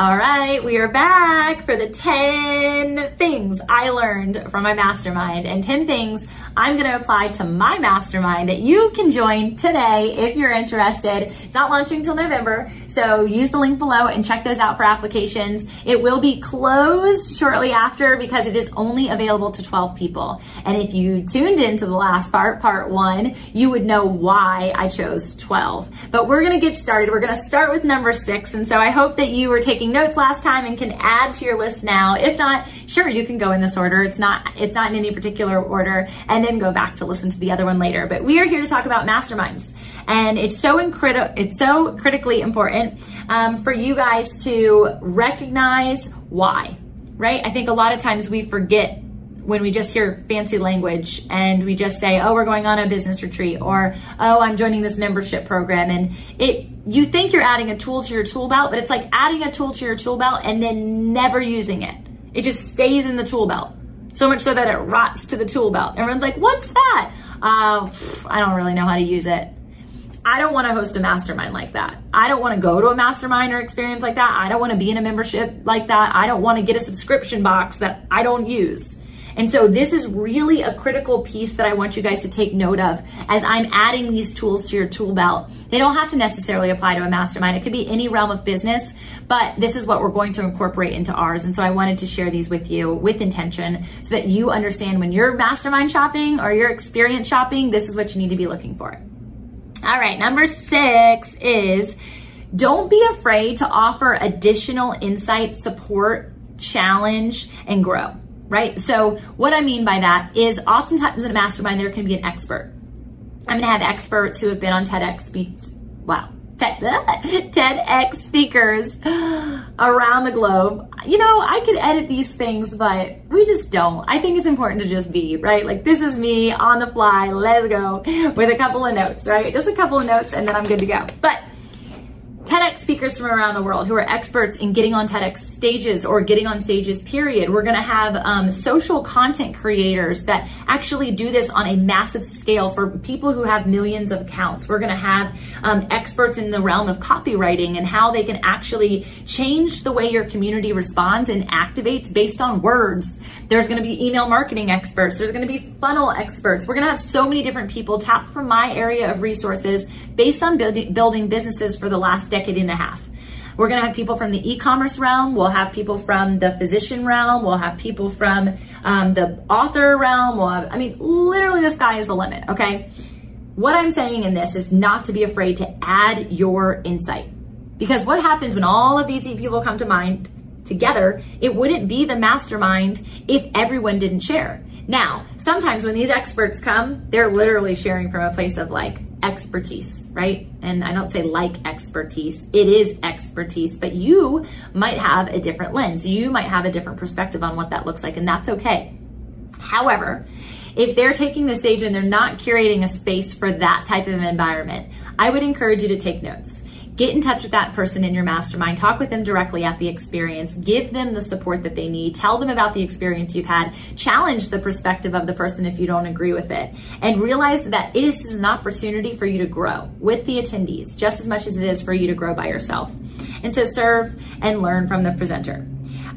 All right, we are back for the 10 things I learned from my mastermind and 10 things I'm going to apply to my mastermind that you can join today if you're interested. It's not launching until November, so use the link below and check those out for applications. It will be closed shortly after because it is only available to 12 people. And if you tuned into the last part, part one, you would know why I chose 12. But we're going to get started. We're going to start with number six. And so I hope that you were taking notes last time and can add to your list now. If not, sure, you can go in this order. It's not, it's not in any particular order and then go back to listen to the other one later. But we are here to talk about masterminds and it's so incredible, it's so critically important um, for you guys to recognize why, right? I think a lot of times we forget when we just hear fancy language and we just say, "Oh, we're going on a business retreat," or "Oh, I'm joining this membership program," and it you think you're adding a tool to your tool belt, but it's like adding a tool to your tool belt and then never using it. It just stays in the tool belt. So much so that it rots to the tool belt. Everyone's like, "What's that?" Uh, I don't really know how to use it. I don't want to host a mastermind like that. I don't want to go to a mastermind or experience like that. I don't want to be in a membership like that. I don't want to get a subscription box that I don't use. And so this is really a critical piece that I want you guys to take note of as I'm adding these tools to your tool belt. They don't have to necessarily apply to a mastermind. It could be any realm of business, but this is what we're going to incorporate into ours. And so I wanted to share these with you with intention so that you understand when you're mastermind shopping or you're experience shopping, this is what you need to be looking for. All right, number six is don't be afraid to offer additional insight, support, challenge, and grow right? So what I mean by that is oftentimes in a mastermind, there can be an expert. I'm going to have experts who have been on TEDx speaks. Wow. TEDx speakers around the globe. You know, I could edit these things, but we just don't. I think it's important to just be, right? Like, this is me on the fly, let's go, with a couple of notes, right? Just a couple of notes, and then I'm good to go. But TEDx speakers from around the world who are experts in getting on TEDx stages or getting on stages, period. We're going to have um, social content creators that actually do this on a massive scale for people who have millions of accounts. We're going to have um, experts in the realm of copywriting and how they can actually change the way your community responds and activates based on words. There's going to be email marketing experts. There's going to be funnel experts. We're going to have so many different people tap from my area of resources based on building, building businesses for the last decade decade and a half. We're going to have people from the e-commerce realm. We'll have people from the physician realm. We'll have people from um, the author realm. We'll have, I mean, literally the sky is the limit. Okay. What I'm saying in this is not to be afraid to add your insight because what happens when all of these people come to mind together, it wouldn't be the mastermind if everyone didn't share. Now, sometimes when these experts come, they're literally sharing from a place of like, expertise, right? And I don't say like expertise, it is expertise, but you might have a different lens. You might have a different perspective on what that looks like, and that's okay. However, if they're taking the stage and they're not curating a space for that type of environment, I would encourage you to take notes. Get in touch with that person in your mastermind. Talk with them directly at the experience. Give them the support that they need. Tell them about the experience you've had. Challenge the perspective of the person if you don't agree with it. And realize that this is an opportunity for you to grow with the attendees just as much as it is for you to grow by yourself. And so serve and learn from the presenter.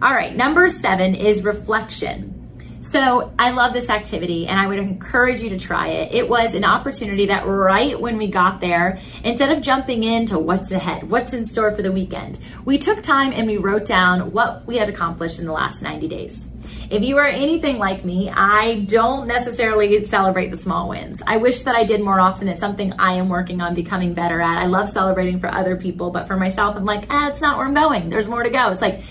All right, number seven is reflection. So I love this activity and I would encourage you to try it. It was an opportunity that right when we got there, instead of jumping into what's ahead, what's in store for the weekend, we took time and we wrote down what we had accomplished in the last 90 days. If you are anything like me, I don't necessarily celebrate the small wins. I wish that I did more often. It's something I am working on becoming better at. I love celebrating for other people, but for myself, I'm like, ah, it's not where I'm going. There's more to go. It's like,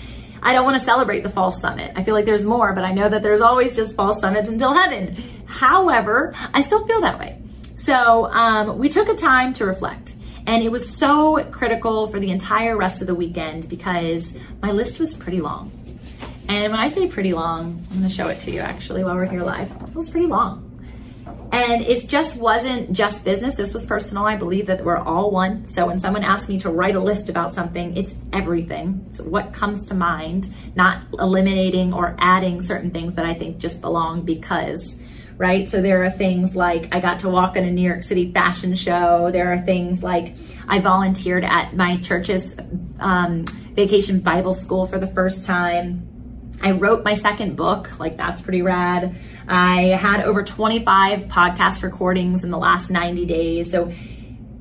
I don't want to celebrate the false summit. I feel like there's more, but I know that there's always just false summits until heaven. However, I still feel that way. So um, we took a time to reflect. And it was so critical for the entire rest of the weekend because my list was pretty long. And when I say pretty long, I'm going to show it to you actually while we're here live. It was pretty long. And it just wasn't just business. This was personal. I believe that we're all one. So when someone asks me to write a list about something, it's everything. It's what comes to mind, not eliminating or adding certain things that I think just belong because right? So there are things like I got to walk in a New York City fashion show. There are things like I volunteered at my church's um, vacation Bible school for the first time. I wrote my second book, like that's pretty rad. I had over 25 podcast recordings in the last 90 days. So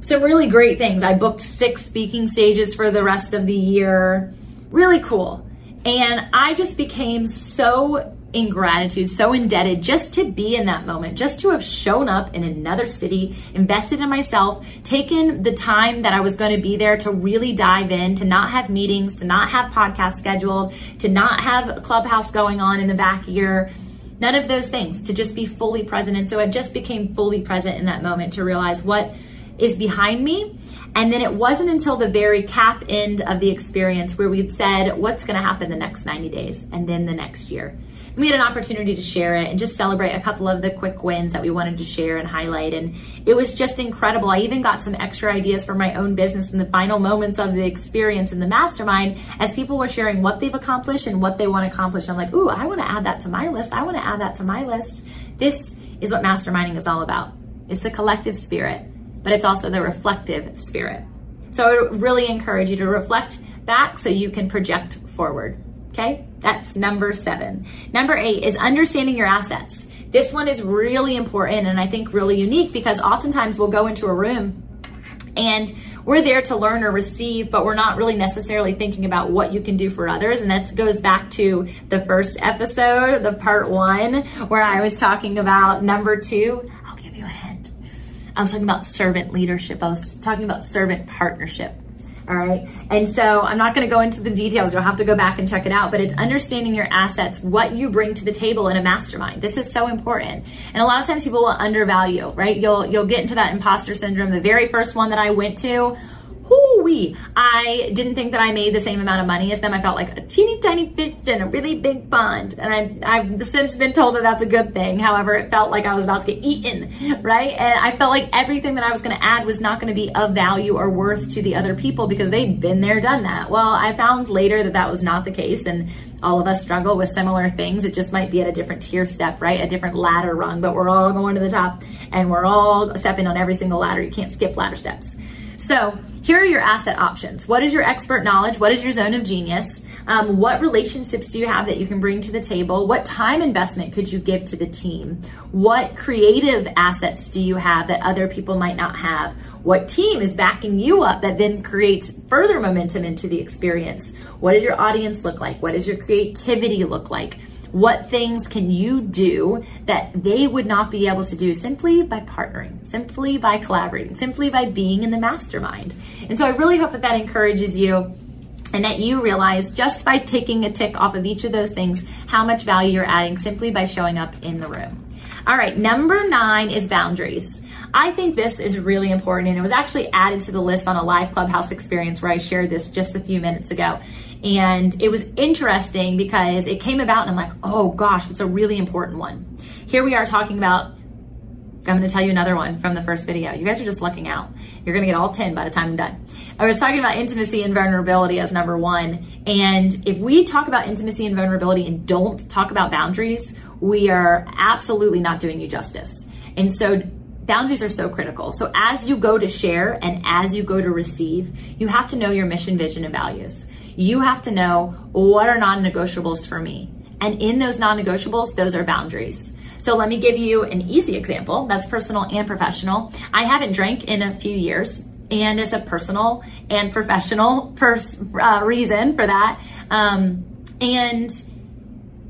some really great things. I booked six speaking stages for the rest of the year. Really cool. And I just became so in gratitude, so indebted just to be in that moment, just to have shown up in another city, invested in myself, taken the time that I was going to be there to really dive in, to not have meetings, to not have podcasts scheduled, to not have a clubhouse going on in the back year. None of those things, to just be fully present. And so I just became fully present in that moment to realize what is behind me. And then it wasn't until the very cap end of the experience where we'd said, what's going to happen the next 90 days and then the next year we had an opportunity to share it and just celebrate a couple of the quick wins that we wanted to share and highlight. And it was just incredible. I even got some extra ideas for my own business in the final moments of the experience in the mastermind as people were sharing what they've accomplished and what they want to accomplish. I'm like, ooh, I want to add that to my list. I want to add that to my list. This is what masterminding is all about. It's the collective spirit, but it's also the reflective spirit. So I really encourage you to reflect back so you can project forward. Okay, that's number seven. Number eight is understanding your assets. This one is really important and I think really unique because oftentimes we'll go into a room and we're there to learn or receive, but we're not really necessarily thinking about what you can do for others. And that goes back to the first episode, the part one, where I was talking about number two. I'll give you a hint. I was talking about servant leadership. I was talking about servant partnership. All right. And so I'm not going to go into the details. You'll have to go back and check it out, but it's understanding your assets, what you bring to the table in a mastermind. This is so important. And a lot of times people will undervalue, right? You'll, you'll get into that imposter syndrome. The very first one that I went to, whoo I didn't think that I made the same amount of money as them. I felt like a teeny tiny fish in a really big pond. And I, I've since been told that that's a good thing. However, it felt like I was about to get eaten, right? And I felt like everything that I was going to add was not going to be of value or worth to the other people because they'd been there, done that. Well, I found later that that was not the case. And all of us struggle with similar things. It just might be at a different tier step, right? A different ladder rung, but we're all going to the top and we're all stepping on every single ladder. You can't skip ladder steps. So here are your asset options. What is your expert knowledge? What is your zone of genius? Um, what relationships do you have that you can bring to the table? What time investment could you give to the team? What creative assets do you have that other people might not have? What team is backing you up that then creates further momentum into the experience? What does your audience look like? What does your creativity look like? What things can you do that they would not be able to do simply by partnering, simply by collaborating, simply by being in the mastermind? And so I really hope that that encourages you and that you realize just by taking a tick off of each of those things how much value you're adding simply by showing up in the room. All right, number nine is boundaries. I think this is really important, and it was actually added to the list on a live clubhouse experience where I shared this just a few minutes ago. And it was interesting because it came about, and I'm like, oh gosh, that's a really important one. Here we are talking about I'm going to tell you another one from the first video. You guys are just looking out. You're going to get all 10 by the time I'm done. I was talking about intimacy and vulnerability as number one. And if we talk about intimacy and vulnerability and don't talk about boundaries, we are absolutely not doing you justice. And so boundaries are so critical. So as you go to share and as you go to receive, you have to know your mission, vision, and values. You have to know what are non-negotiables for me. And in those non negotiables, those are boundaries. So let me give you an easy example that's personal and professional. I haven't drank in a few years, and it's a personal and professional pers- uh, reason for that. Um, and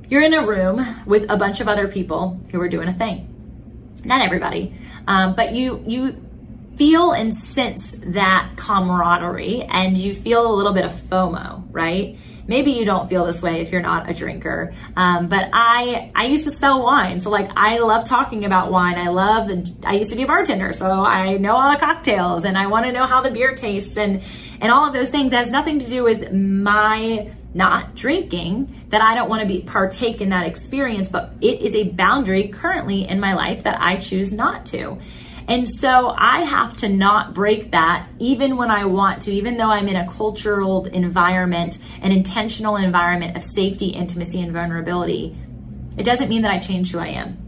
you're in a room with a bunch of other people who are doing a thing. Not everybody, um, but you you feel and sense that camaraderie, and you feel a little bit of FOMO, right? Maybe you don't feel this way if you're not a drinker, um, but I I used to sell wine, so like I love talking about wine. I love I used to be a bartender, so I know all the cocktails, and I want to know how the beer tastes, and and all of those things. Has nothing to do with my not drinking that I don't want to be partake in that experience, but it is a boundary currently in my life that I choose not to. And so I have to not break that even when I want to, even though I'm in a cultural environment, an intentional environment of safety, intimacy, and vulnerability. It doesn't mean that I change who I am.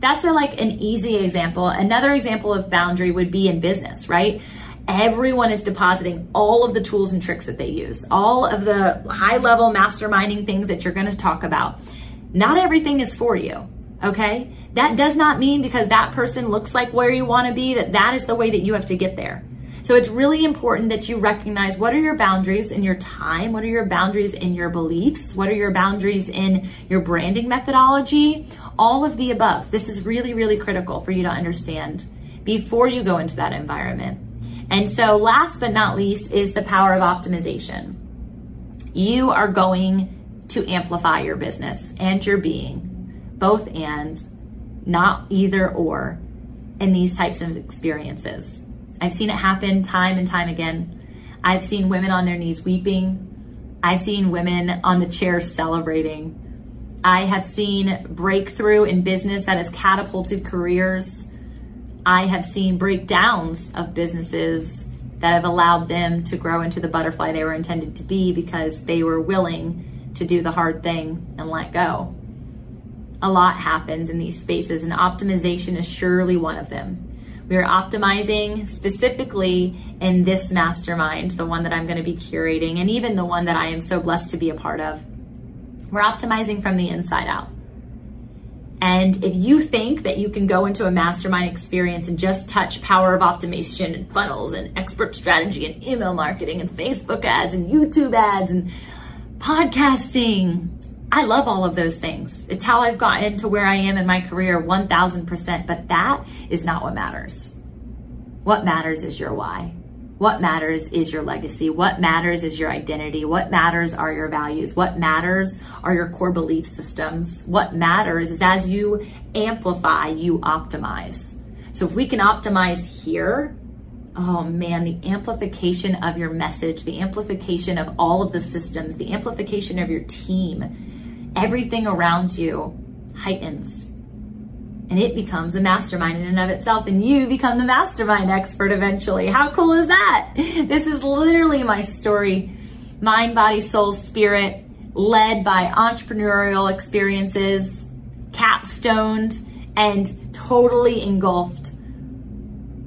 That's a, like an easy example. Another example of boundary would be in business, right? everyone is depositing all of the tools and tricks that they use, all of the high level masterminding things that you're going to talk about. Not everything is for you. Okay. That does not mean because that person looks like where you want to be that that is the way that you have to get there. So it's really important that you recognize what are your boundaries in your time? What are your boundaries in your beliefs? What are your boundaries in your branding methodology? All of the above. This is really, really critical for you to understand before you go into that environment. And so, last but not least, is the power of optimization. You are going to amplify your business and your being, both and, not either or, in these types of experiences. I've seen it happen time and time again. I've seen women on their knees weeping. I've seen women on the chair celebrating. I have seen breakthrough in business that has catapulted careers. I have seen breakdowns of businesses that have allowed them to grow into the butterfly they were intended to be because they were willing to do the hard thing and let go. A lot happens in these spaces, and optimization is surely one of them. We are optimizing specifically in this mastermind, the one that I'm going to be curating, and even the one that I am so blessed to be a part of. We're optimizing from the inside out. And if you think that you can go into a mastermind experience and just touch power of optimization and funnels and expert strategy and email marketing and Facebook ads and YouTube ads and podcasting, I love all of those things. It's how I've gotten to where I am in my career 1000%, but that is not what matters. What matters is your why. What matters is your legacy. What matters is your identity. What matters are your values. What matters are your core belief systems. What matters is as you amplify, you optimize. So if we can optimize here, oh man, the amplification of your message, the amplification of all of the systems, the amplification of your team, everything around you heightens and it becomes a mastermind in and of itself and you become the mastermind expert eventually. How cool is that? This is literally my story. Mind, body, soul, spirit, led by entrepreneurial experiences, capstoned and totally engulfed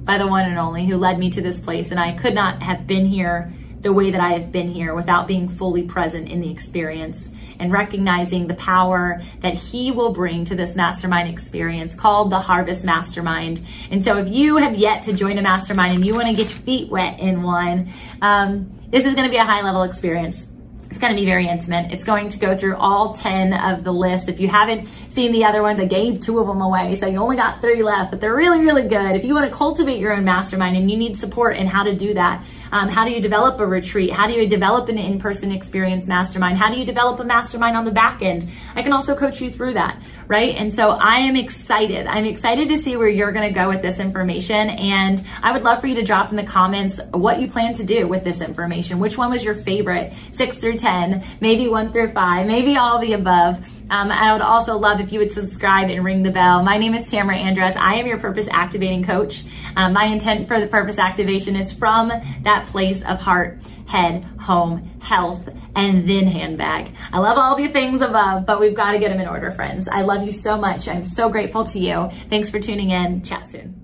by the one and only who led me to this place. And I could not have been here the way that I have been here without being fully present in the experience and recognizing the power that he will bring to this mastermind experience called the Harvest Mastermind. And so if you have yet to join a mastermind and you want to get your feet wet in one, um, this is going to be a high level experience. It's going to be very intimate. It's going to go through all 10 of the lists. If you haven't seen the other ones, I gave two of them away, so you only got three left, but they're really, really good. If you want to cultivate your own mastermind and you need support in how to do that, um, how do you develop a retreat? How do you develop an in-person experience mastermind? How do you develop a mastermind on the back end? I can also coach you through that, right? And so I am excited. I'm excited to see where you're going to go with this information. And I would love for you to drop in the comments what you plan to do with this information. Which one was your favorite? Six through 10, maybe one through five, maybe all the above. Um, I would also love if you would subscribe and ring the bell. My name is Tamra Andress. I am your purpose activating coach. Um, my intent for the purpose activation is from that place of heart, head, home, health, and then handbag. I love all the things above, but we've got to get them in order, friends. I love you so much. I'm so grateful to you. Thanks for tuning in. Chat soon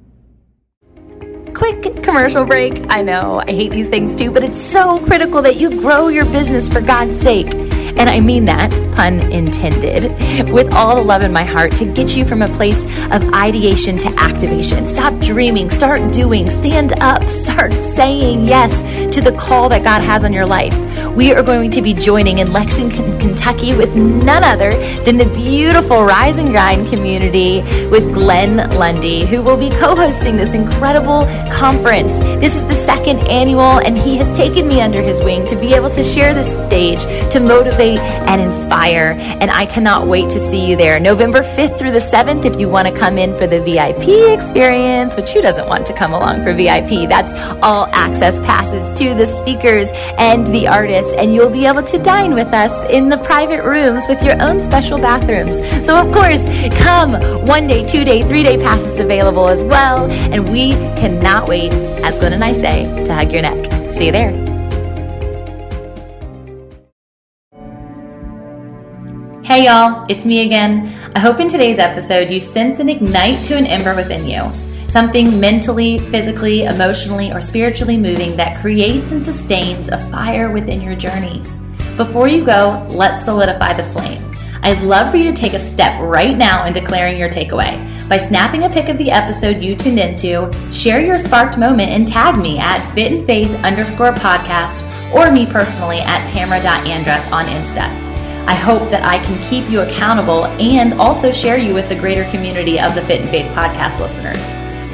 quick commercial break. I know I hate these things too, but it's so critical that you grow your business for God's sake. And I mean that, pun intended, with all the love in my heart to get you from a place of ideation to activation. Stop dreaming, start doing, stand up, start saying yes to the call that God has on your life. We are going to be joining in Lexington, Kentucky with none other than the beautiful Rise and Grind community with Glenn Lundy, who will be co hosting this incredible conference. This is the second annual, and he has taken me under his wing to be able to share the stage, to motivate and inspire. And I cannot wait to see you there. November 5th through the 7th, if you want to come in for the VIP experience, which who doesn't want to come along for VIP? That's all access passes to the speakers and the artists, and you'll be able to dine with us in the private rooms with your own special bathrooms. So, of course, come one day, two day, three day passes available as well. And we cannot wait, as Glenn and I say, to hug your neck. See you there. Hey y'all, it's me again. I hope in today's episode you sense and ignite to an ember within you. Something mentally, physically, emotionally, or spiritually moving that creates and sustains a fire within your journey. Before you go, let's solidify the flame. I'd love for you to take a step right now in declaring your takeaway. By snapping a pic of the episode you tuned into, share your sparked moment and tag me at fitandfaith underscore podcast or me personally at tamra.andress on Insta. I hope that I can keep you accountable and also share you with the greater community of the Fit and Faith podcast listeners.